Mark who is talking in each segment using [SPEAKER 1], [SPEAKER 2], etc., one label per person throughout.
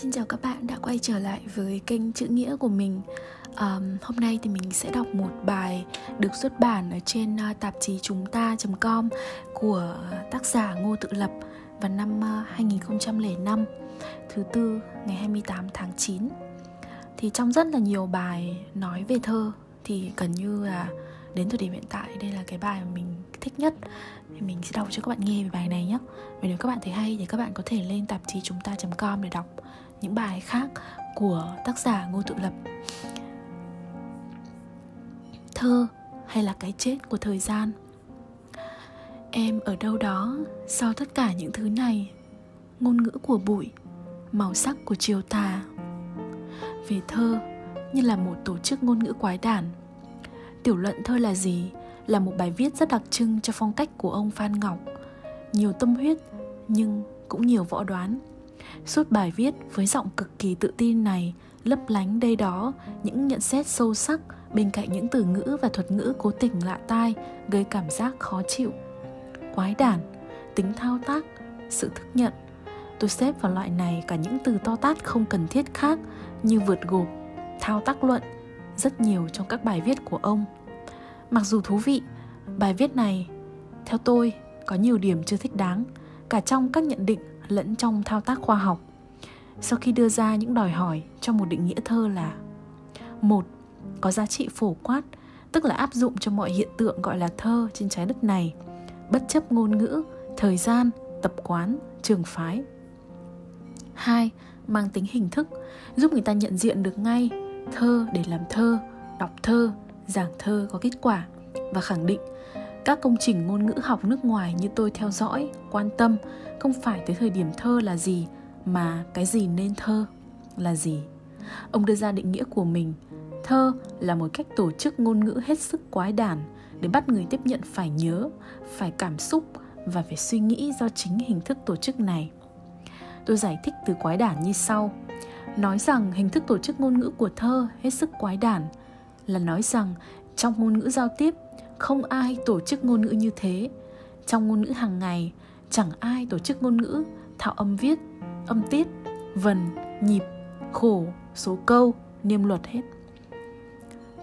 [SPEAKER 1] Xin chào các bạn đã quay trở lại với kênh chữ nghĩa của mình. Um, Hôm nay thì mình sẽ đọc một bài được xuất bản ở trên uh, tạp chí chúng ta.com của tác giả Ngô Tự Lập vào năm ờ, uh, 2005 Thứ tư ngày 28 tháng 9 Thì trong rất là nhiều bài nói về thơ thì gần như là đến thời điểm hiện tại đây là cái bài mà mình thích nhất. Thì mình sẽ đọc cho các bạn nghe về bài này nhé và nếu các bạn thấy hay thì các bạn có thể lên tạp chí chúng ta.com để đọc những bài khác của tác giả Ngô Tự Lập. Thơ hay là cái chết của thời gian? Em ở đâu đó sau tất cả những thứ này Ngôn ngữ của bụi, màu sắc của chiều tà. Về thơ như là một tổ chức ngôn ngữ quái đản. Tiểu luận thơ là gì? Là một bài viết rất đặc trưng cho phong cách của ông Phan Ngọc. Nhiều tâm huyết nhưng cũng nhiều võ đoán. Suốt bài viết với giọng cực kỳ tự tin này, lấp lánh đây đó những nhận xét sâu sắc bên cạnh những từ ngữ và thuật ngữ cố tình lạ tai, gây cảm giác khó chịu. Quái đản, tính thao tác, sự thức nhận. Tôi xếp vào loại này cả những từ to tát không cần thiết khác như vượt gộp thao tác luận, rất nhiều trong các bài viết của ông. Mặc dù thú vị, bài viết này, theo tôi, có nhiều điểm chưa thích đáng. Cả trong các nhận định lẫn trong thao tác khoa học. Sau khi đưa ra những đòi hỏi cho một định nghĩa thơ là, một, có giá trị phổ quát, tức là áp dụng cho mọi hiện tượng gọi là thơ trên trái đất này, bất chấp ngôn ngữ, thời gian, tập quán, trường phái. Hai, mang tính hình thức, giúp người ta nhận diện được ngay thơ để làm thơ, đọc thơ, giảng thơ có kết quả và khẳng định các công trình ngôn ngữ học nước ngoài như tôi theo dõi, quan tâm không phải tới thời điểm thơ là gì, mà cái gì nên thơ là gì. Ông đưa ra định nghĩa của mình. Thơ là một cách tổ chức ngôn ngữ hết sức quái đản để bắt người tiếp nhận phải nhớ, phải cảm xúc và phải suy nghĩ do chính hình thức tổ chức này. Tôi giải thích từ quái đản như sau. Nói rằng hình thức tổ chức ngôn ngữ của thơ hết sức quái đản là nói rằng trong ngôn ngữ giao tiếp không ai tổ chức ngôn ngữ như thế. Trong ngôn ngữ hàng ngày, chẳng ai tổ chức ngôn ngữ, thạo âm viết, âm tiết, vần, nhịp, khổ, số câu, niêm luật hết.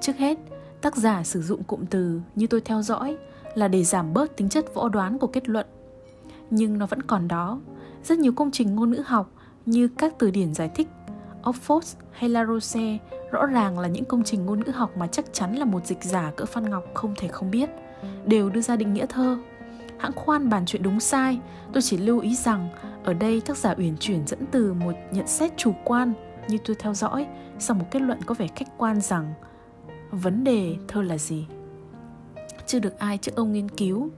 [SPEAKER 1] Trước hết, tác giả sử dụng cụm từ như tôi theo dõi là để giảm bớt tính chất võ đoán của kết luận. Nhưng nó vẫn còn đó. Rất nhiều công trình ngôn ngữ học như các từ điển giải thích, Oxford hay Larousse rõ ràng là những công trình ngôn ngữ học mà chắc chắn là một dịch giả cỡ Phan Ngọc không thể không biết, đều đưa ra định nghĩa thơ. Hãng khoan bàn chuyện đúng sai, tôi chỉ lưu ý rằng ở đây tác giả uyển chuyển dẫn từ một nhận xét chủ quan như tôi theo dõi sang một kết luận có vẻ khách quan rằng vấn đề thơ là gì. Chưa được ai trước ông nghiên cứu.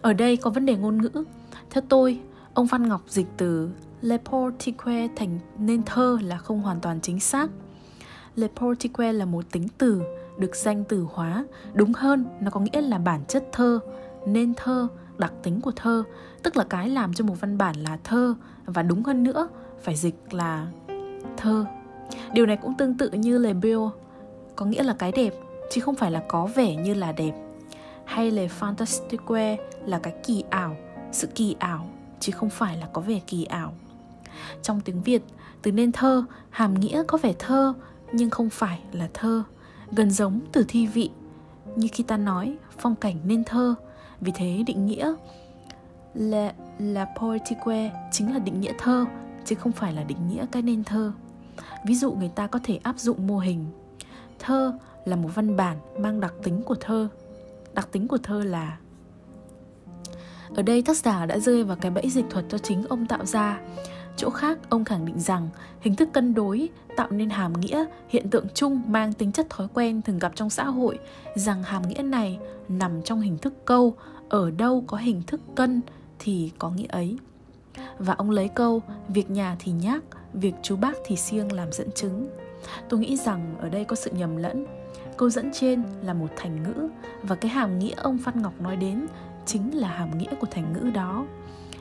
[SPEAKER 1] Ở đây có vấn đề ngôn ngữ. Theo tôi, ông Phan Ngọc dịch từ Le Portique thành nên thơ là không hoàn toàn chính xác. Le Portique là một tính từ được danh từ hóa, đúng hơn nó có nghĩa là bản chất thơ, nên thơ, đặc tính của thơ, tức là cái làm cho một văn bản là thơ và đúng hơn nữa phải dịch là thơ. Điều này cũng tương tự như Le Beau, có nghĩa là cái đẹp chứ không phải là có vẻ như là đẹp. Hay Le Fantastique là cái kỳ ảo, sự kỳ ảo chứ không phải là có vẻ kỳ ảo. Trong tiếng Việt, từ nên thơ hàm nghĩa có vẻ thơ nhưng không phải là thơ, gần giống từ thi vị. Như khi ta nói phong cảnh nên thơ, vì thế định nghĩa là là poetique chính là định nghĩa thơ chứ không phải là định nghĩa cái nên thơ. Ví dụ người ta có thể áp dụng mô hình Thơ là một văn bản mang đặc tính của thơ. Đặc tính của thơ là ở đây tác giả đã rơi vào cái bẫy dịch thuật cho chính ông tạo ra Chỗ khác, ông khẳng định rằng hình thức cân đối tạo nên hàm nghĩa, hiện tượng chung mang tính chất thói quen thường gặp trong xã hội, rằng hàm nghĩa này nằm trong hình thức câu, ở đâu có hình thức cân thì có nghĩa ấy. Và ông lấy câu việc nhà thì nhác, việc chú bác thì siêng làm dẫn chứng. Tôi nghĩ rằng ở đây có sự nhầm lẫn. Câu dẫn trên là một thành ngữ và cái hàm nghĩa ông Phan Ngọc nói đến chính là hàm nghĩa của thành ngữ đó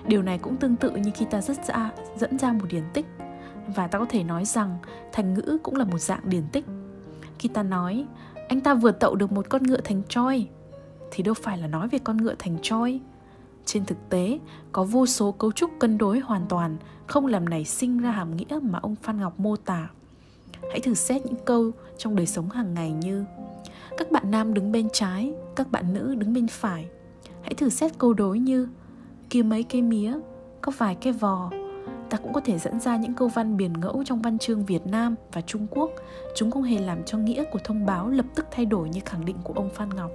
[SPEAKER 1] điều này cũng tương tự như khi ta rất ra, dẫn ra một điển tích. Và ta có thể nói rằng thành ngữ cũng là một dạng điển tích. Khi ta nói, anh ta vừa tậu được một con ngựa thành troi thì đâu phải là nói về con ngựa thành troi trên thực tế, có vô số cấu trúc cân đối hoàn toàn, không làm nảy sinh ra hàm nghĩa mà ông phan ngọc mô tả. Hãy thử xét những câu trong đời sống hàng ngày như, các bạn nam đứng bên trái, các bạn nữ đứng bên phải. Hãy thử xét câu đối như kia mấy cây mía có vài cái vò ta cũng có thể dẫn ra những câu văn biển ngẫu trong văn chương Việt Nam và Trung Quốc. Chúng không hề làm cho nghĩa của thông báo lập tức thay đổi như khẳng định của ông Phan Ngọc.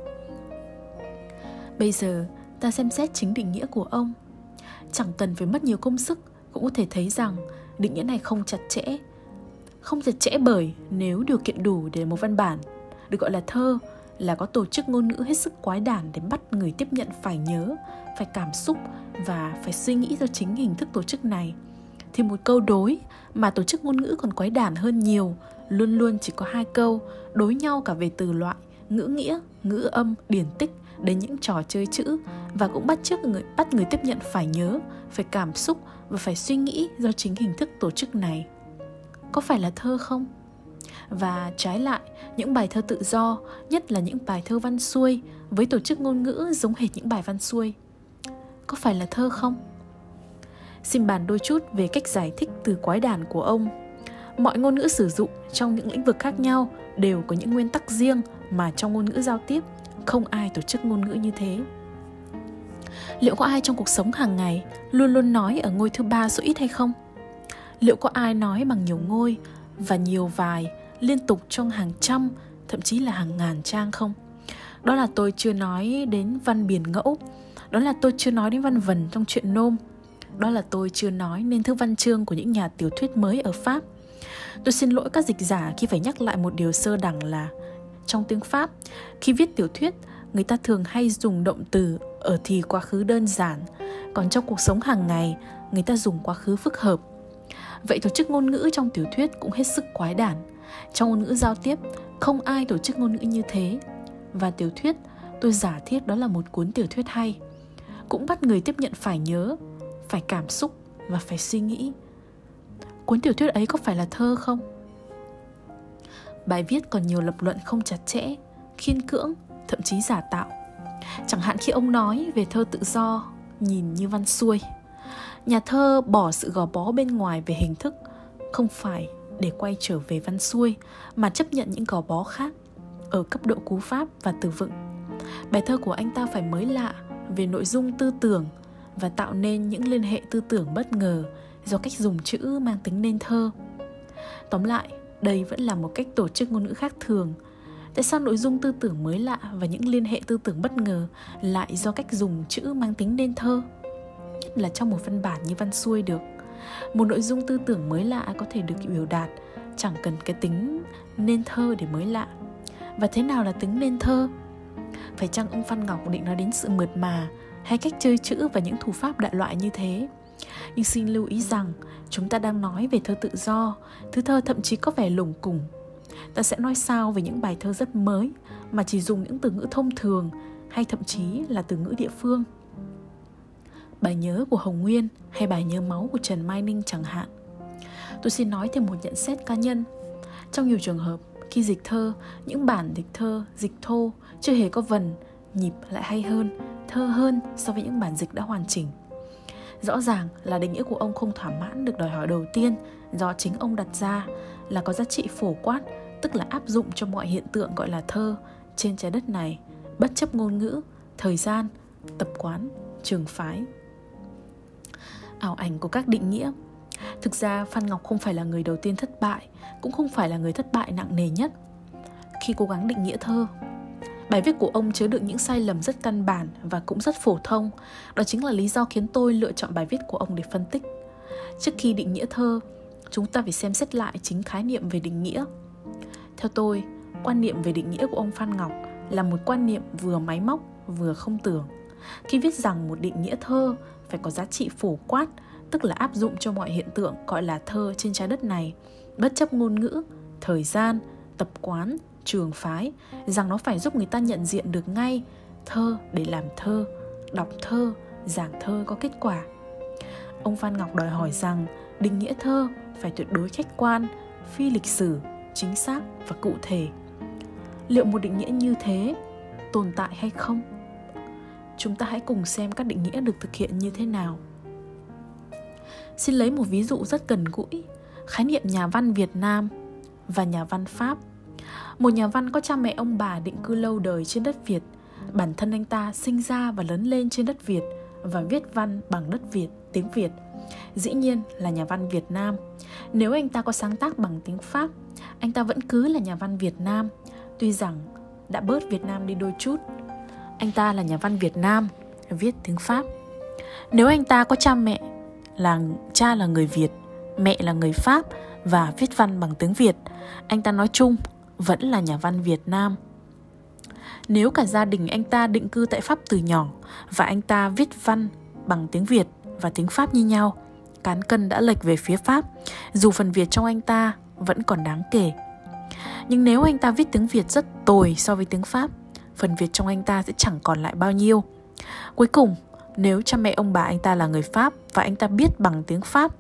[SPEAKER 1] Bây giờ, ta xem xét chính định nghĩa của ông. Chẳng cần phải mất nhiều công sức, cũng có thể thấy rằng định nghĩa này không chặt chẽ. Không chặt chẽ bởi nếu điều kiện đủ để một văn bản được gọi là thơ là có tổ chức ngôn ngữ hết sức quái đản để bắt người tiếp nhận phải nhớ, phải cảm xúc và phải suy nghĩ ra chính hình thức tổ chức này. Thì một câu đối mà tổ chức ngôn ngữ còn quái đản hơn nhiều luôn luôn chỉ có hai câu đối nhau cả về từ loại ngữ nghĩa ngữ âm điển tích đến những trò chơi chữ và cũng bắt chước người bắt người tiếp nhận phải nhớ phải cảm xúc và phải suy nghĩ do chính hình thức tổ chức này. Có phải là thơ không? Và trái lại, những bài thơ tự do, nhất là những bài thơ văn xuôi, với tổ chức ngôn ngữ giống hệt những bài văn xuôi. Có phải là thơ không? Xin bàn đôi chút về cách giải thích từ quái đản của ông. Mọi ngôn ngữ sử dụng trong những lĩnh vực khác nhau đều có những nguyên tắc riêng mà trong ngôn ngữ giao tiếp, không ai tổ chức ngôn ngữ như thế. Liệu có ai trong cuộc sống hàng ngày luôn luôn nói ở ngôi thứ ba số ít hay không? Liệu có ai nói bằng nhiều ngôi và nhiều vài liên tục trong hàng trăm thậm chí là hàng ngàn trang không đó là tôi chưa nói đến văn biển ngẫu đó là tôi chưa nói đến văn vần trong chuyện nôm đó là tôi chưa nói nên thư văn chương của những nhà tiểu thuyết mới ở Pháp. Tôi xin lỗi các dịch giả khi phải nhắc lại một điều sơ đẳng là trong tiếng Pháp, khi viết tiểu thuyết, người ta thường hay dùng động từ ở thì quá khứ đơn giản, còn trong cuộc sống hàng ngày, người ta dùng quá khứ phức hợp. Vậy tổ chức ngôn ngữ trong tiểu thuyết cũng hết sức quái đản. Trong ngôn ngữ giao tiếp, không ai tổ chức ngôn ngữ như thế. Và tiểu thuyết, tôi giả thiết đó là một cuốn tiểu thuyết hay. Cũng bắt người tiếp nhận phải nhớ phải cảm xúc và phải suy nghĩ cuốn tiểu thuyết ấy có phải là thơ không bài viết còn nhiều lập luận không chặt chẽ khiên cưỡng thậm chí giả tạo chẳng hạn khi ông nói về thơ tự do nhìn như văn xuôi nhà thơ bỏ sự gò bó bên ngoài về hình thức không phải để quay trở về văn xuôi mà chấp nhận những gò bó khác ở cấp độ cú pháp và từ vựng bài thơ của anh ta phải mới lạ về nội dung tư tưởng và tạo nên những liên hệ tư tưởng bất ngờ do cách dùng chữ mang tính nên thơ. Tóm lại, đây vẫn là một cách tổ chức ngôn ngữ khác thường. Tại sao nội dung tư tưởng mới lạ và những liên hệ tư tưởng bất ngờ lại do cách dùng chữ mang tính nên thơ? Nhất là trong một văn bản như văn xuôi được. Một nội dung tư tưởng mới lạ có thể được biểu đạt, chẳng cần cái tính nên thơ để mới lạ. Và thế nào là tính nên thơ? Phải chăng ông Phan Ngọc định nói đến sự mượt mà, hay cách chơi chữ và những thủ pháp đại loại như thế nhưng xin lưu ý rằng chúng ta đang nói về thơ tự do thứ thơ thậm chí có vẻ lủng củng ta sẽ nói sao về những bài thơ rất mới mà chỉ dùng những từ ngữ thông thường hay thậm chí là từ ngữ địa phương bài nhớ của hồng nguyên hay bài nhớ máu của trần mai ninh chẳng hạn. Tôi xin nói thêm một nhận xét cá nhân. Trong nhiều trường hợp, khi dịch thơ, những bản dịch thơ, dịch thô chưa hề có vần, nhịp lại hay hơn, thơ hơn so với những bản dịch đã hoàn chỉnh. Rõ ràng là định nghĩa của ông không thỏa mãn được đòi hỏi đầu tiên do chính ông đặt ra là có giá trị phổ quát, tức là áp dụng cho mọi hiện tượng gọi là thơ trên trái đất này, bất chấp ngôn ngữ, thời gian, tập quán, trường phái ảo ảnh của các định nghĩa thực ra phan ngọc không phải là người đầu tiên thất bại cũng không phải là người thất bại nặng nề nhất khi cố gắng định nghĩa thơ Bài viết của ông chứa đựng những sai lầm rất căn bản và cũng rất phổ thông. Đó chính là lý do khiến tôi lựa chọn bài viết của ông để phân tích. Trước khi định nghĩa thơ, chúng ta phải xem xét lại chính khái niệm về định nghĩa. Theo tôi, quan niệm về định nghĩa của ông Phan Ngọc là một quan niệm vừa máy móc vừa không tưởng. Khi viết rằng một định nghĩa thơ phải có giá trị phổ quát, tức là áp dụng cho mọi hiện tượng gọi là thơ trên trái đất này, bất chấp ngôn ngữ, thời gian, tập quán, trường phái rằng nó phải giúp người ta nhận diện được ngay thơ để làm thơ đọc thơ giảng thơ có kết quả. Ông phan ngọc đòi hỏi rằng định nghĩa thơ phải tuyệt đối khách quan phi lịch sử chính xác và cụ thể. Liệu một định nghĩa như thế tồn tại hay không? Chúng ta hãy cùng xem các định nghĩa được thực hiện như thế nào. Xin lấy một ví dụ rất gần gũi, khái niệm nhà văn Việt Nam và nhà văn Pháp. Một nhà văn có cha mẹ ông bà định cư lâu đời trên đất Việt, bản thân anh ta sinh ra và lớn lên trên đất Việt và viết văn bằng đất Việt, tiếng Việt. Dĩ nhiên là nhà văn Việt Nam. Nếu anh ta có sáng tác bằng tiếng Pháp, anh ta vẫn cứ là nhà văn Việt Nam, tuy rằng đã bớt Việt Nam đi đôi chút. Anh ta là nhà văn Việt Nam, viết tiếng Pháp. Nếu anh ta có cha mẹ là cha là người Việt, mẹ là người Pháp và viết văn bằng tiếng Việt, anh ta nói chung vẫn là nhà văn Việt Nam. Nếu cả gia đình anh ta định cư tại Pháp từ nhỏ và anh ta viết văn bằng tiếng Việt và tiếng Pháp như nhau, cán cân đã lệch về phía Pháp, dù phần Việt trong anh ta vẫn còn đáng kể. Nhưng nếu anh ta viết tiếng Việt rất tồi so với tiếng Pháp, phần Việt trong anh ta sẽ chẳng còn lại bao nhiêu. Cuối cùng, nếu cha mẹ ông bà anh ta là người Pháp và anh ta biết bằng tiếng Pháp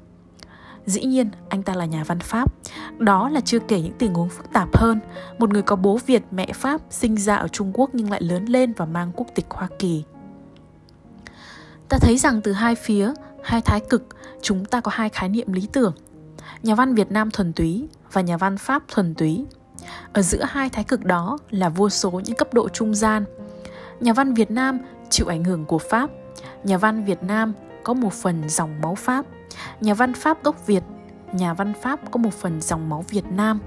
[SPEAKER 1] Dĩ nhiên, anh ta là nhà văn Pháp. Đó là chưa kể những tình huống phức tạp hơn. Một người có bố Việt, mẹ Pháp, sinh ra ở Trung Quốc nhưng lại lớn lên và mang quốc tịch Hoa Kỳ. Ta thấy rằng từ hai phía, hai thái cực, chúng ta có hai khái niệm lý tưởng. Nhà văn Việt Nam thuần túy và nhà văn Pháp thuần túy. Ở giữa hai thái cực đó là vô số những cấp độ trung gian. Nhà văn Việt Nam chịu ảnh hưởng của Pháp. Nhà văn Việt Nam có một phần dòng máu Pháp Nhà văn Pháp gốc Việt, nhà văn Pháp có một phần dòng máu Việt Nam.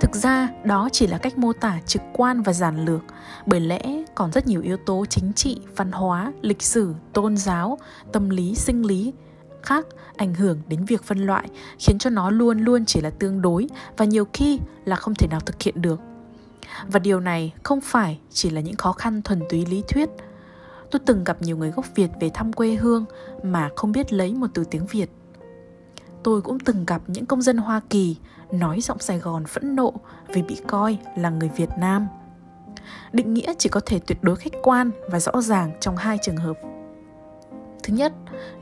[SPEAKER 1] Thực ra đó chỉ là cách mô tả trực quan và giản lược, bởi lẽ còn rất nhiều yếu tố chính trị, văn hóa, lịch sử, tôn giáo, tâm lý, sinh lý khác ảnh hưởng đến việc phân loại, khiến cho nó luôn luôn chỉ là tương đối và nhiều khi là không thể nào thực hiện được. Và điều này không phải chỉ là những khó khăn thuần túy lý thuyết Tôi từng gặp nhiều người gốc Việt về thăm quê hương mà không biết lấy một từ tiếng Việt. Tôi cũng từng gặp những công dân Hoa Kỳ nói giọng Sài Gòn phẫn nộ vì bị coi là người Việt Nam. Định nghĩa chỉ có thể tuyệt đối khách quan và rõ ràng trong hai trường hợp. Thứ nhất,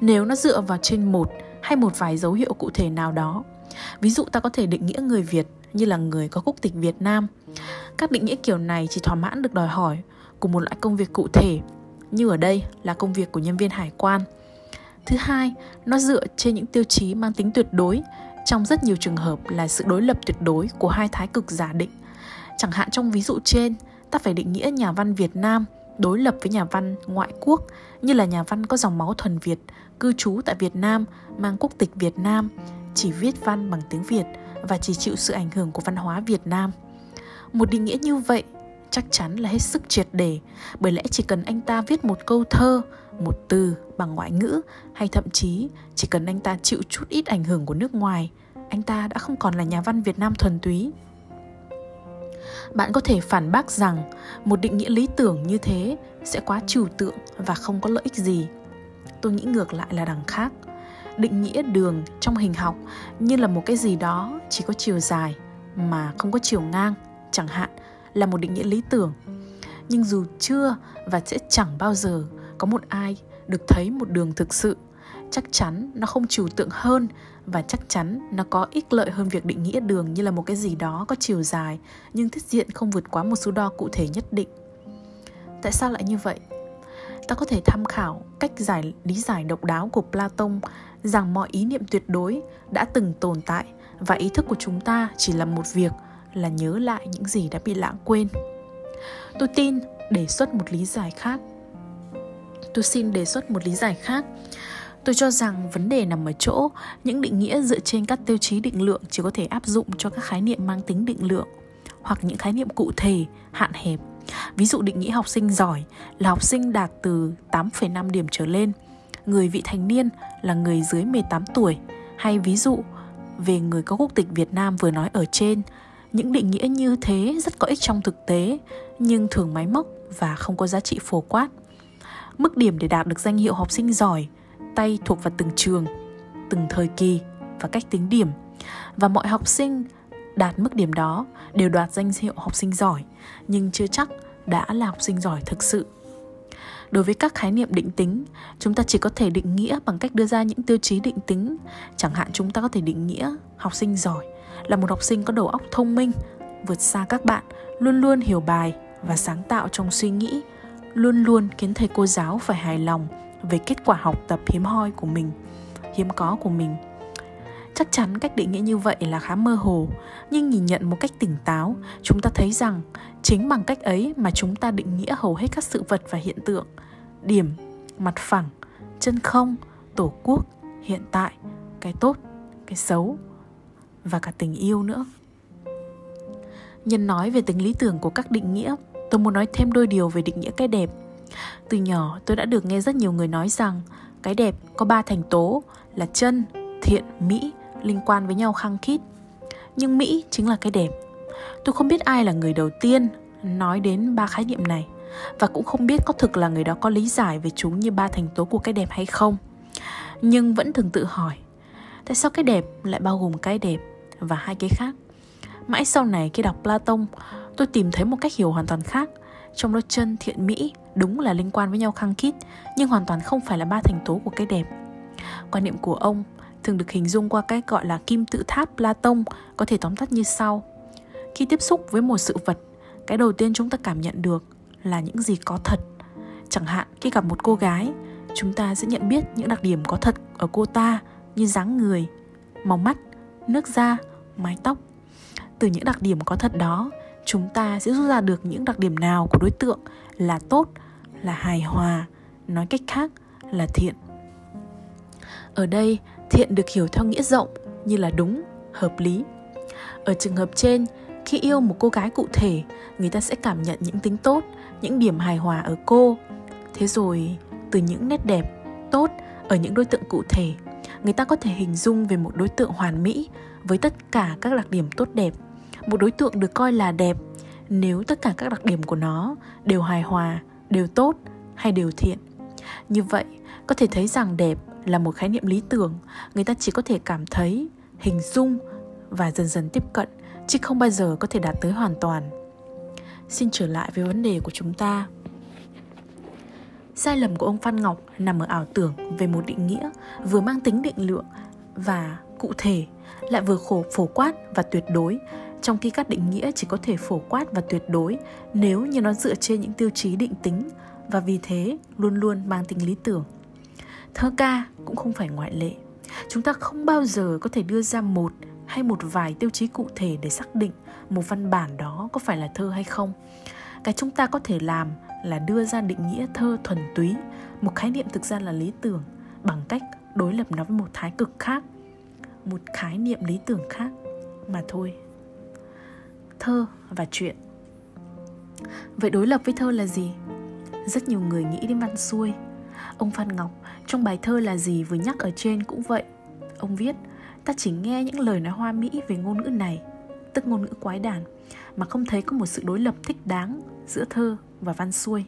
[SPEAKER 1] nếu nó dựa vào trên một hay một vài dấu hiệu cụ thể nào đó. Ví dụ ta có thể định nghĩa người Việt như là người có quốc tịch Việt Nam. Các định nghĩa kiểu này chỉ thỏa mãn được đòi hỏi của một loại công việc cụ thể như ở đây là công việc của nhân viên hải quan. Thứ hai, nó dựa trên những tiêu chí mang tính tuyệt đối, trong rất nhiều trường hợp là sự đối lập tuyệt đối của hai thái cực giả định. Chẳng hạn trong ví dụ trên, ta phải định nghĩa nhà văn Việt Nam đối lập với nhà văn ngoại quốc như là nhà văn có dòng máu thuần Việt, cư trú tại Việt Nam, mang quốc tịch Việt Nam, chỉ viết văn bằng tiếng Việt và chỉ chịu sự ảnh hưởng của văn hóa Việt Nam. Một định nghĩa như vậy chắc chắn là hết sức triệt để bởi lẽ chỉ cần anh ta viết một câu thơ một từ bằng ngoại ngữ hay thậm chí chỉ cần anh ta chịu chút ít ảnh hưởng của nước ngoài anh ta đã không còn là nhà văn việt nam thuần túy bạn có thể phản bác rằng một định nghĩa lý tưởng như thế sẽ quá trừu tượng và không có lợi ích gì. Tôi nghĩ ngược lại là đằng khác. Định nghĩa đường trong hình học như là một cái gì đó chỉ có chiều dài mà không có chiều ngang, chẳng hạn, là một định nghĩa lý tưởng. Nhưng dù chưa và sẽ chẳng bao giờ có một ai được thấy một đường thực sự chắc chắn nó không trừu tượng hơn và chắc chắn nó có ích lợi hơn việc định nghĩa đường như là một cái gì đó có chiều dài, nhưng thiết diện không vượt quá một số đo cụ thể nhất định. Tại sao lại như vậy? Ta có thể tham khảo cách giải, lý giải độc đáo của plato rằng mọi ý niệm tuyệt đối đã từng tồn tại và ý thức của chúng ta chỉ là một việc, là nhớ lại những gì đã bị lãng quên. Tôi tin đề xuất một lý giải khác. Tôi xin đề xuất một lý giải khác tôi cho rằng vấn đề nằm ở chỗ những định nghĩa dựa trên các tiêu chí định lượng chỉ có thể áp dụng cho các khái niệm mang tính định lượng hoặc những khái niệm cụ thể hạn hẹp. Ví dụ định nghĩa học sinh giỏi là học sinh đạt từ 8,5 điểm trở lên người vị thành niên là người dưới 18 tuổi. Hay ví dụ về người có quốc tịch Việt Nam vừa nói ở trên những định nghĩa như thế rất có ích trong thực tế nhưng thường máy móc và không có giá trị phổ quát. Mức điểm để đạt được danh hiệu học sinh giỏi tay thuộc vào từng trường, từng thời kỳ và cách tính điểm. Và mọi học sinh đạt mức điểm đó đều đoạt danh hiệu học sinh giỏi, nhưng chưa chắc đã là học sinh giỏi thực sự. Đối với các khái niệm định tính, chúng ta chỉ có thể định nghĩa bằng cách đưa ra những tiêu chí định tính. Chẳng hạn chúng ta có thể định nghĩa học sinh giỏi là một học sinh có đầu óc thông minh, vượt xa các bạn, luôn luôn hiểu bài và sáng tạo trong suy nghĩ, luôn luôn khiến thầy cô giáo phải hài lòng về kết quả học tập hiếm hoi của mình, hiếm có của mình. Chắc chắn cách định nghĩa như vậy là khá mơ hồ, nhưng nhìn nhận một cách tỉnh táo, chúng ta thấy rằng chính bằng cách ấy mà chúng ta định nghĩa hầu hết các sự vật và hiện tượng, điểm, mặt phẳng, chân không, tổ quốc, hiện tại, cái tốt, cái xấu và cả tình yêu nữa. Nhân nói về tính lý tưởng của các định nghĩa, tôi muốn nói thêm đôi điều về định nghĩa cái đẹp. Từ nhỏ tôi đã được nghe rất nhiều người nói rằng cái đẹp có ba thành tố là chân, thiện, mỹ liên quan với nhau khăng khít. Nhưng mỹ chính là cái đẹp. Tôi không biết ai là người đầu tiên nói đến ba khái niệm này và cũng không biết có thực là người đó có lý giải về chúng như ba thành tố của cái đẹp hay không. Nhưng vẫn thường tự hỏi, tại sao cái đẹp lại bao gồm cái đẹp và hai cái khác? Mãi sau này khi đọc Platon, tôi tìm thấy một cách hiểu hoàn toàn khác. Trong đó chân thiện mỹ đúng là liên quan với nhau khăng khít, nhưng hoàn toàn không phải là ba thành tố của cái đẹp. Quan niệm của ông thường được hình dung qua cái gọi là kim tự tháp Platon, có thể tóm tắt như sau. Khi tiếp xúc với một sự vật, cái đầu tiên chúng ta cảm nhận được là những gì có thật. Chẳng hạn khi gặp một cô gái, chúng ta sẽ nhận biết những đặc điểm có thật ở cô ta như dáng người, màu mắt, nước da, mái tóc. Từ những đặc điểm có thật đó, chúng ta sẽ rút ra được những đặc điểm nào của đối tượng là tốt, là hài hòa, nói cách khác là thiện. Ở đây, thiện được hiểu theo nghĩa rộng như là đúng, hợp lý. Ở trường hợp trên, khi yêu một cô gái cụ thể, người ta sẽ cảm nhận những tính tốt, những điểm hài hòa ở cô. Thế rồi, từ những nét đẹp, tốt ở những đối tượng cụ thể, người ta có thể hình dung về một đối tượng hoàn mỹ với tất cả các đặc điểm tốt đẹp. Một đối tượng được coi là đẹp nếu tất cả các đặc điểm của nó đều hài hòa, đều tốt hay đều thiện. Như vậy, có thể thấy rằng đẹp là một khái niệm lý tưởng, người ta chỉ có thể cảm thấy, hình dung và dần dần tiếp cận chứ không bao giờ có thể đạt tới hoàn toàn. Xin trở lại với vấn đề của chúng ta. Sai lầm của ông Phan Ngọc nằm ở ảo tưởng về một định nghĩa vừa mang tính định lượng và cụ thể lại vừa khổ phổ quát và tuyệt đối trong khi các định nghĩa chỉ có thể phổ quát và tuyệt đối nếu như nó dựa trên những tiêu chí định tính và vì thế luôn luôn mang tính lý tưởng. Thơ ca cũng không phải ngoại lệ. Chúng ta không bao giờ có thể đưa ra một hay một vài tiêu chí cụ thể để xác định một văn bản đó có phải là thơ hay không. Cái chúng ta có thể làm là đưa ra định nghĩa thơ thuần túy, một khái niệm thực ra là lý tưởng bằng cách đối lập nó với một thái cực khác, một khái niệm lý tưởng khác mà thôi thơ và chuyện. Vậy đối lập với thơ là gì? Rất nhiều người nghĩ đến văn xuôi. Ông phan ngọc, trong bài thơ là gì vừa nhắc ở trên cũng vậy. Ông viết, ta chỉ nghe những lời nói hoa mỹ về ngôn ngữ này, tức ngôn ngữ quái đản, mà không thấy có một sự đối lập thích đáng giữa thơ và văn xuôi.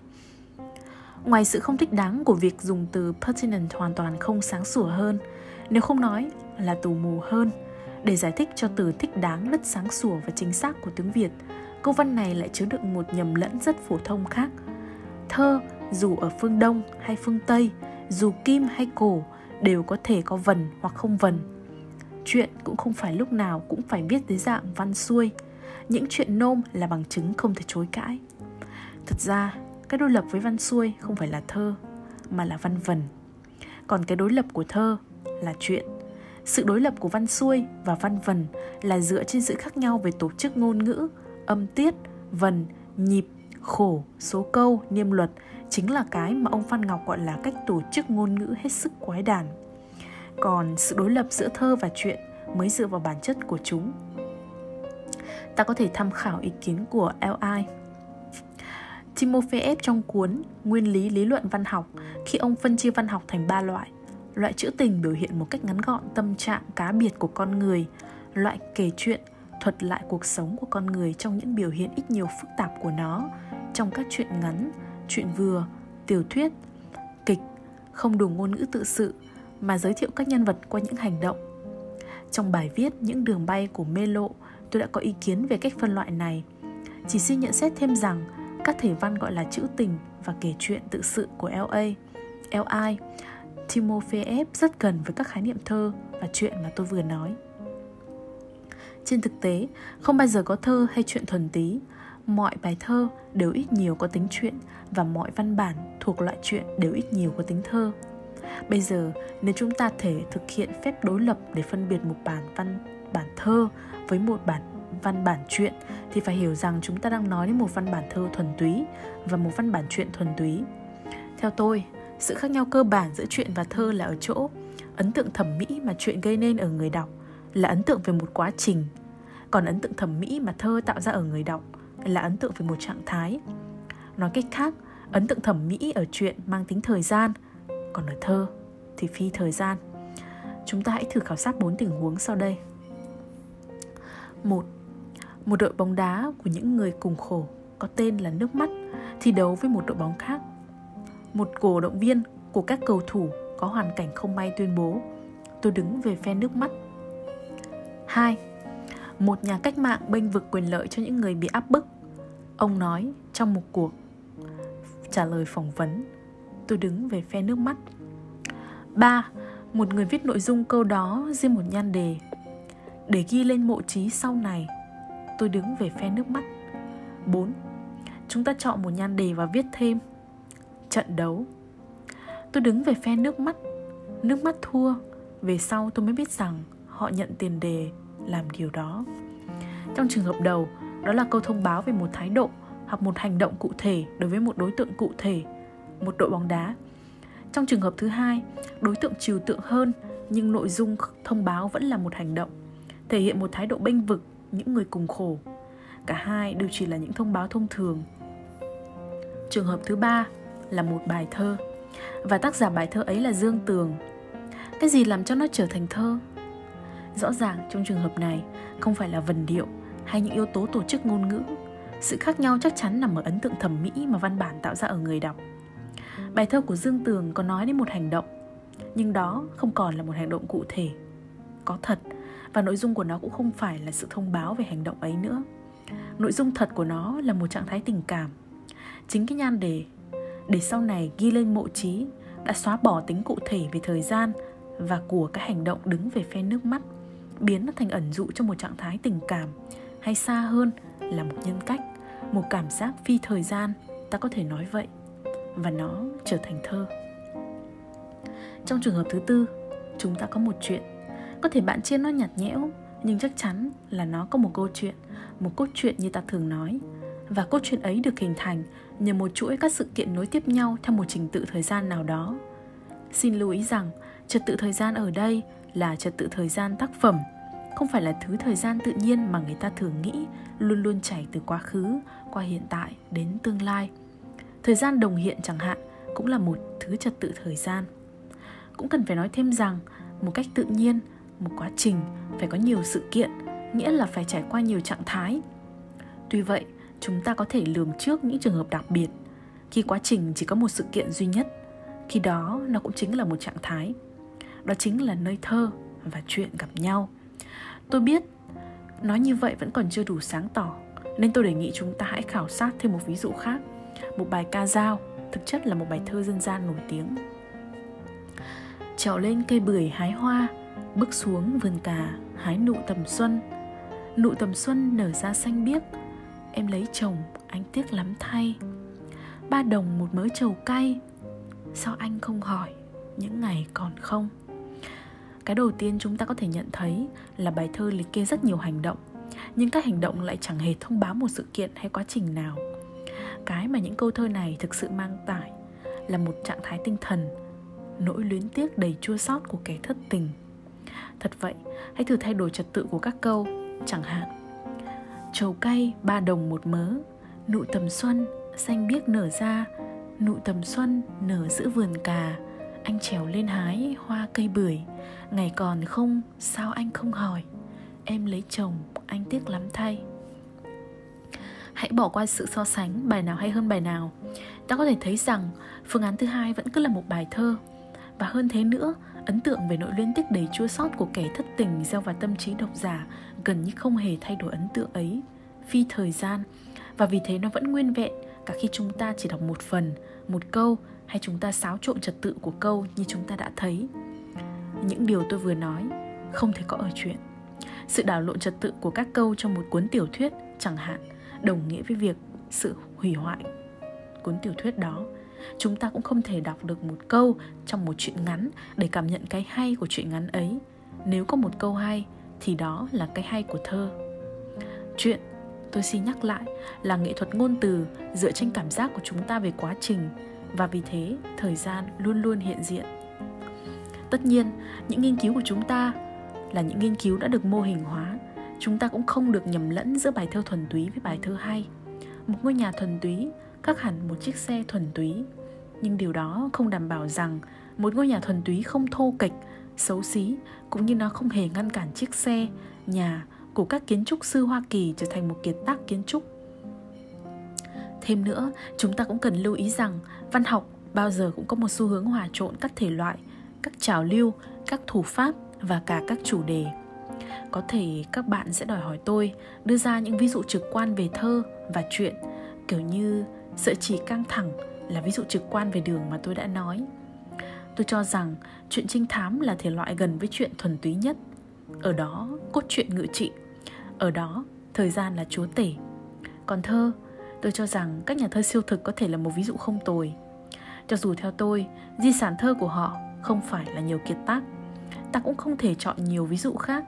[SPEAKER 1] Ngoài sự không thích đáng của việc dùng từ pertinent hoàn toàn không sáng sủa hơn, nếu không nói là tù mù hơn để giải thích cho từ thích đáng rất sáng sủa và chính xác của tiếng Việt, câu văn này lại chứa đựng một nhầm lẫn rất phổ thông khác. Thơ, dù ở phương Đông hay phương Tây, dù kim hay cổ, đều có thể có vần hoặc không vần. Chuyện cũng không phải lúc nào cũng phải viết dưới dạng văn xuôi. Những chuyện nôm là bằng chứng không thể chối cãi. Thật ra, cái đối lập với văn xuôi không phải là thơ, mà là văn vần. Còn cái đối lập của thơ là chuyện sự đối lập của văn xuôi và văn vần là dựa trên sự khác nhau về tổ chức ngôn ngữ, âm tiết, vần, nhịp, khổ, số câu, niêm luật chính là cái mà ông Phan Ngọc gọi là cách tổ chức ngôn ngữ hết sức quái đản. Còn sự đối lập giữa thơ và truyện mới dựa vào bản chất của chúng. Ta có thể tham khảo ý kiến của L.I. Trong cuốn Nguyên lý lý luận văn học khi ông phân chia văn học thành ba loại loại trữ tình biểu hiện một cách ngắn gọn tâm trạng cá biệt của con người, loại kể chuyện thuật lại cuộc sống của con người trong những biểu hiện ít nhiều phức tạp của nó. Trong các chuyện ngắn, chuyện vừa, tiểu thuyết, kịch, không đủ ngôn ngữ tự sự mà giới thiệu các nhân vật qua những hành động. Trong bài viết những đường bay của mê lộ, tôi đã có ý kiến về cách phân loại này. Chỉ xin nhận xét thêm rằng, các thể văn gọi là trữ tình và kể chuyện tự sự của LA LI Timofeev rất gần với các khái niệm thơ và chuyện mà tôi vừa nói. Trên thực tế, không bao giờ có thơ hay chuyện thuần tí. mọi bài thơ đều ít nhiều có tính chuyện và mọi văn bản thuộc loại chuyện đều ít nhiều có tính thơ. Bây giờ, nếu chúng ta thể thực hiện phép đối lập để phân biệt một bản văn bản thơ với một bản văn bản truyện thì phải hiểu rằng chúng ta đang nói đến một văn bản thơ thuần túy và một văn bản truyện thuần túy. Theo tôi, sự khác nhau cơ bản giữa truyện và thơ là ở chỗ ấn tượng thẩm mỹ mà truyện gây nên ở người đọc là ấn tượng về một quá trình, còn ấn tượng thẩm mỹ mà thơ tạo ra ở người đọc là ấn tượng về một trạng thái. Nói cách khác, ấn tượng thẩm mỹ ở truyện mang tính thời gian, còn ở thơ thì phi thời gian. Chúng ta hãy thử khảo sát bốn tình huống sau đây. Một, một đội bóng đá của những người cùng khổ có tên là nước mắt thi đấu với một đội bóng khác. Một cổ động viên của các cầu thủ có hoàn cảnh không may tuyên bố tôi đứng về phe nước mắt. 2. Một nhà cách mạng bênh vực quyền lợi cho những người bị áp bức. Ông nói trong một cuộc trả lời phỏng vấn, tôi đứng về phe nước mắt. 3. Một người viết nội dung câu đó riêng một nhan đề để ghi lên mộ trí sau này tôi đứng về phe nước mắt 4. Chúng ta chọn một nhan đề và viết thêm Trận đấu. Tôi đứng về phe nước mắt Nước mắt thua, Về sau tôi mới biết rằng họ nhận tiền đề làm điều đó. Trong trường hợp đầu, Đó là câu thông báo về một thái độ Hoặc một hành động cụ thể đối với một đối tượng cụ thể, Một đội bóng đá. Trong trường hợp thứ hai, Đối tượng trừu tượng hơn Nhưng nội dung thông báo vẫn là một hành động, Thể hiện một thái độ bênh vực, những người cùng khổ. Cả hai đều chỉ là những thông báo thông thường. Trường hợp thứ ba là một bài thơ. Và tác giả bài thơ ấy là dương tường. Cái gì làm cho nó trở thành thơ? Rõ ràng trong trường hợp này, không phải là vần điệu hay những yếu tố tổ chức ngôn ngữ. Sự khác nhau chắc chắn nằm ở ấn tượng thẩm mỹ mà văn bản tạo ra ở người đọc. Bài thơ của dương tường có nói đến một hành động, nhưng đó không còn là một hành động cụ thể. Có thật, và nội dung của nó cũng không phải là sự thông báo về hành động ấy nữa. Nội dung thật của nó là một trạng thái tình cảm. Chính cái nhan đề để sau này ghi lên mộ trí đã xóa bỏ tính cụ thể về thời gian và của các hành động đứng về phe nước mắt, biến nó thành ẩn dụ cho một trạng thái tình cảm, hay xa hơn là một nhân cách, một cảm giác phi thời gian, ta có thể nói vậy, và nó trở thành thơ. Trong trường hợp thứ tư, chúng ta có một chuyện. Có thể bạn chia nó nhạt nhẽo, nhưng chắc chắn là nó có một câu chuyện, một cốt truyện như ta thường nói, và cốt truyện ấy được hình thành nhờ một chuỗi các sự kiện nối tiếp nhau theo một trình tự thời gian nào đó. Xin lưu ý rằng, trật tự thời gian ở đây là trật tự thời gian tác phẩm, không phải là thứ thời gian tự nhiên mà người ta thường nghĩ luôn luôn chảy từ quá khứ, qua hiện tại đến tương lai. Thời gian đồng hiện chẳng hạn cũng là một thứ trật tự thời gian. Cũng cần phải nói thêm rằng, một cách tự nhiên, một quá trình phải có nhiều sự kiện, nghĩa là phải trải qua nhiều trạng thái. Tuy vậy chúng ta có thể lường trước những trường hợp đặc biệt. Khi quá trình chỉ có một sự kiện duy nhất, khi đó nó cũng chính là một trạng thái. Đó chính là nơi thơ và chuyện gặp nhau. Tôi biết nói như vậy vẫn còn chưa đủ sáng tỏ, nên tôi đề nghị chúng ta hãy khảo sát thêm một ví dụ khác, một bài ca dao, thực chất là một bài thơ dân gian nổi tiếng. Trèo lên cây bưởi hái hoa, bước xuống vườn cà hái nụ tầm xuân. Nụ tầm xuân nở ra xanh biếc em lấy chồng anh tiếc lắm thay. Ba đồng một mớ trầu cay. Sao anh không hỏi những ngày còn không? Cái đầu tiên chúng ta có thể nhận thấy là bài thơ liệt kê rất nhiều hành động nhưng các hành động lại chẳng hề thông báo một sự kiện hay quá trình nào. Cái mà những câu thơ này thực sự mang tải là một trạng thái tinh thần nỗi luyến tiếc đầy chua xót của kẻ thất tình. Thật vậy, hãy thử thay đổi trật tự của các câu, chẳng hạn. Trầu cay ba đồng một mớ, nụ tầm xuân, xanh biếc nở ra, nụ tầm xuân nở giữa vườn cà, anh trèo lên hái hoa cây bưởi, ngày còn không, sao anh không hỏi, em lấy chồng, anh tiếc lắm thay. Hãy bỏ qua sự so sánh bài nào hay hơn bài nào. Ta có thể thấy rằng phương án thứ hai vẫn cứ là một bài thơ. Và hơn thế nữa, ấn tượng về nỗi liên tiếc đầy chua sót của kẻ thất tình gieo vào tâm trí độc giả gần như không hề thay đổi ấn tượng ấy. Phi thời gian, và vì thế nó vẫn nguyên vẹn, cả khi chúng ta chỉ đọc một phần, một câu, hay chúng ta xáo trộn trật tự của câu như chúng ta đã thấy. Những điều tôi vừa nói không thể có ở chuyện. Sự đảo lộn trật tự của các câu trong một cuốn tiểu thuyết, chẳng hạn, đồng nghĩa với việc sự hủy hoại cuốn tiểu thuyết đó. Chúng ta cũng không thể đọc được một câu trong một chuyện ngắn để cảm nhận cái hay của chuyện ngắn ấy. Nếu có một câu hay thì đó là cái hay của thơ. Chuyện tôi xin nhắc lại là nghệ thuật ngôn từ dựa trên cảm giác của chúng ta về quá trình và vì thế thời gian luôn luôn hiện diện. Tất nhiên, những nghiên cứu của chúng ta là những nghiên cứu đã được mô hình hóa. Chúng ta cũng không được nhầm lẫn giữa bài thơ thuần túy với bài thơ hay. Một ngôi nhà thuần túy khác hẳn một chiếc xe thuần túy. Nhưng điều đó không đảm bảo rằng một ngôi nhà thuần túy không thô kệch xấu xí, cũng như nó không hề ngăn cản chiếc xe, nhà của các kiến trúc sư hoa kỳ trở thành một kiệt tác kiến trúc. Thêm nữa, chúng ta cũng cần lưu ý rằng văn học bao giờ cũng có một xu hướng hòa trộn các thể loại, các trào lưu, các thủ pháp và cả các chủ đề. Có thể các bạn sẽ đòi hỏi tôi đưa ra những ví dụ trực quan về thơ và chuyện, kiểu như, sợi chỉ căng thẳng là ví dụ trực quan về đường mà tôi đã nói tôi cho rằng chuyện trinh thám là thể loại gần với chuyện thuần túy nhất. Ở đó cốt truyện ngự trị. Ở đó, thời gian là chúa tể. Còn thơ, tôi cho rằng các nhà thơ siêu thực có thể là một ví dụ không tồi. Cho dù theo tôi, di sản thơ của họ không phải là nhiều kiệt tác. Ta cũng không thể chọn nhiều ví dụ khác.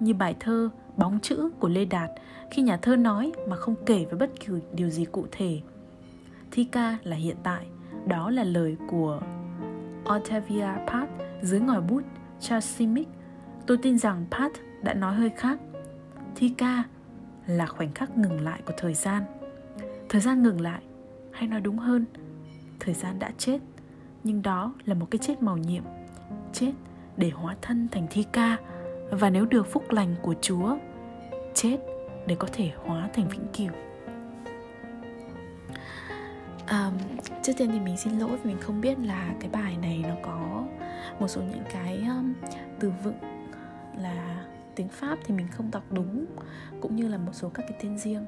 [SPEAKER 1] Như bài thơ bóng chữ của lê đạt khi nhà thơ nói mà không kể với bất kỳ điều gì cụ thể. Thi ca là hiện tại, đó là lời của Otavia Pat dưới ngòi bút Charles Simic. Tôi tin rằng Pat đã nói hơi khác. Thi ca là khoảnh khắc ngừng lại của thời gian. Thời gian ngừng lại, hay nói đúng hơn, thời gian đã chết. Nhưng đó là một cái chết màu nhiệm, chết để hóa thân thành thi ca. Và nếu được phúc lành của chúa, chết để có thể hóa thành vĩnh cửu um, trước tiên thì mình xin lỗi vì mình không biết là cái bài này nó có một số những cái um, từ vựng là tiếng pháp thì mình không đọc đúng cũng như là một số các cái tên riêng.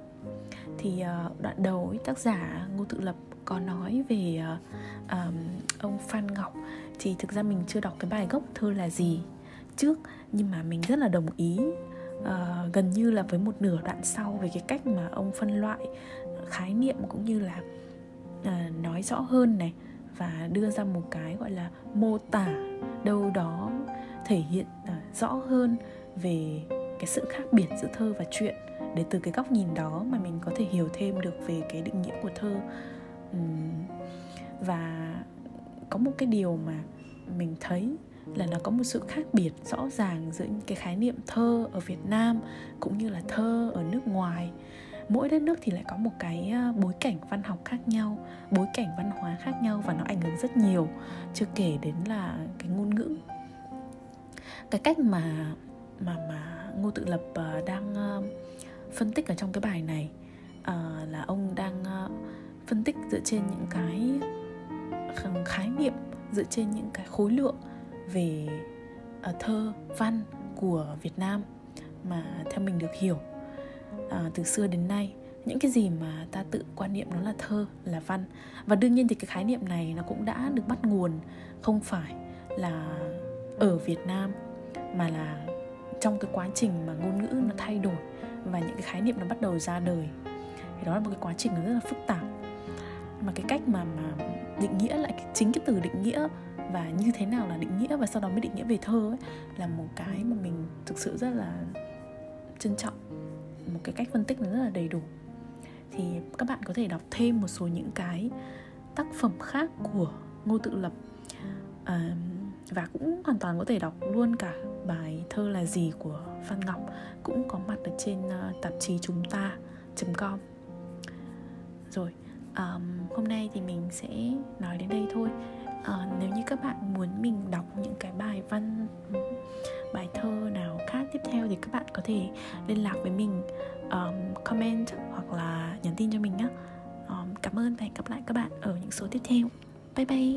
[SPEAKER 1] Thì uh, đoạn đầu ấy, tác giả ngô tự lập có nói về uh, um, ông phan ngọc. Thì thực ra mình chưa đọc cái bài gốc thơ là gì trước nhưng mà mình rất là đồng ý uh, gần như là với một nửa đoạn sau về cái cách mà ông phân loại khái niệm cũng như là À, nói rõ hơn này và đưa ra một cái gọi là mô tả đâu đó thể hiện à, rõ hơn về cái sự khác biệt giữa thơ và truyện. Để từ cái góc nhìn đó mà mình có thể hiểu thêm được về cái định nghĩa của thơ. Và có một cái điều mà mình thấy là nó có một sự khác biệt rõ ràng giữa những cái khái niệm thơ ở Việt Nam cũng như là thơ ở nước ngoài mỗi đất nước thì lại có một cái ờ, bối cảnh văn học khác nhau, bối cảnh văn hóa khác nhau và nó ảnh hưởng rất nhiều, chưa kể đến là cái ngôn ngữ. Cái cách mà mà mà ngô tự lập ờ, đang ờ, phân tích ở trong cái bài này là ông đang phân tích dựa trên những cái khái niệm, dựa trên những cái khối lượng về thơ, văn của Việt Nam mà theo mình được hiểu à, từ xưa đến nay những cái gì mà ta tự quan niệm nó là thơ là văn. Và đương nhiên thì cái khái niệm này nó cũng đã được bắt nguồn không phải là ở Việt Nam mà là trong cái quá trình mà ngôn ngữ nó thay đổi và những cái khái niệm nó bắt đầu ra đời. Thì đó là một cái quá trình nó rất là phức tạp. Mà cái cách mà mà định nghĩa lại chính cái từ định nghĩa và như thế nào là định nghĩa và sau đó mới định nghĩa về thơ ấy là một cái mà mình thực sự rất là trân trọng một cái cách phân tích nó rất là đầy đủ. Thì các bạn có thể đọc thêm một số những cái tác phẩm khác của ngô tự lập. À, và cũng hoàn toàn có thể đọc luôn cả bài thơ là gì của Phan Ngọc cũng có mặt ở trên uh, tạp chí chúng ta com. Rồi um, hôm nay thì mình sẽ nói đến đây thôi à, nếu như các bạn muốn mình đọc những cái bài văn bài thơ nào khác tiếp theo thì các bạn có thể liên lạc với mình um, comment hoặc là nhắn tin cho mình nhé um, cảm ơn và hẹn gặp lại các bạn ở những số tiếp theo. Bye bye.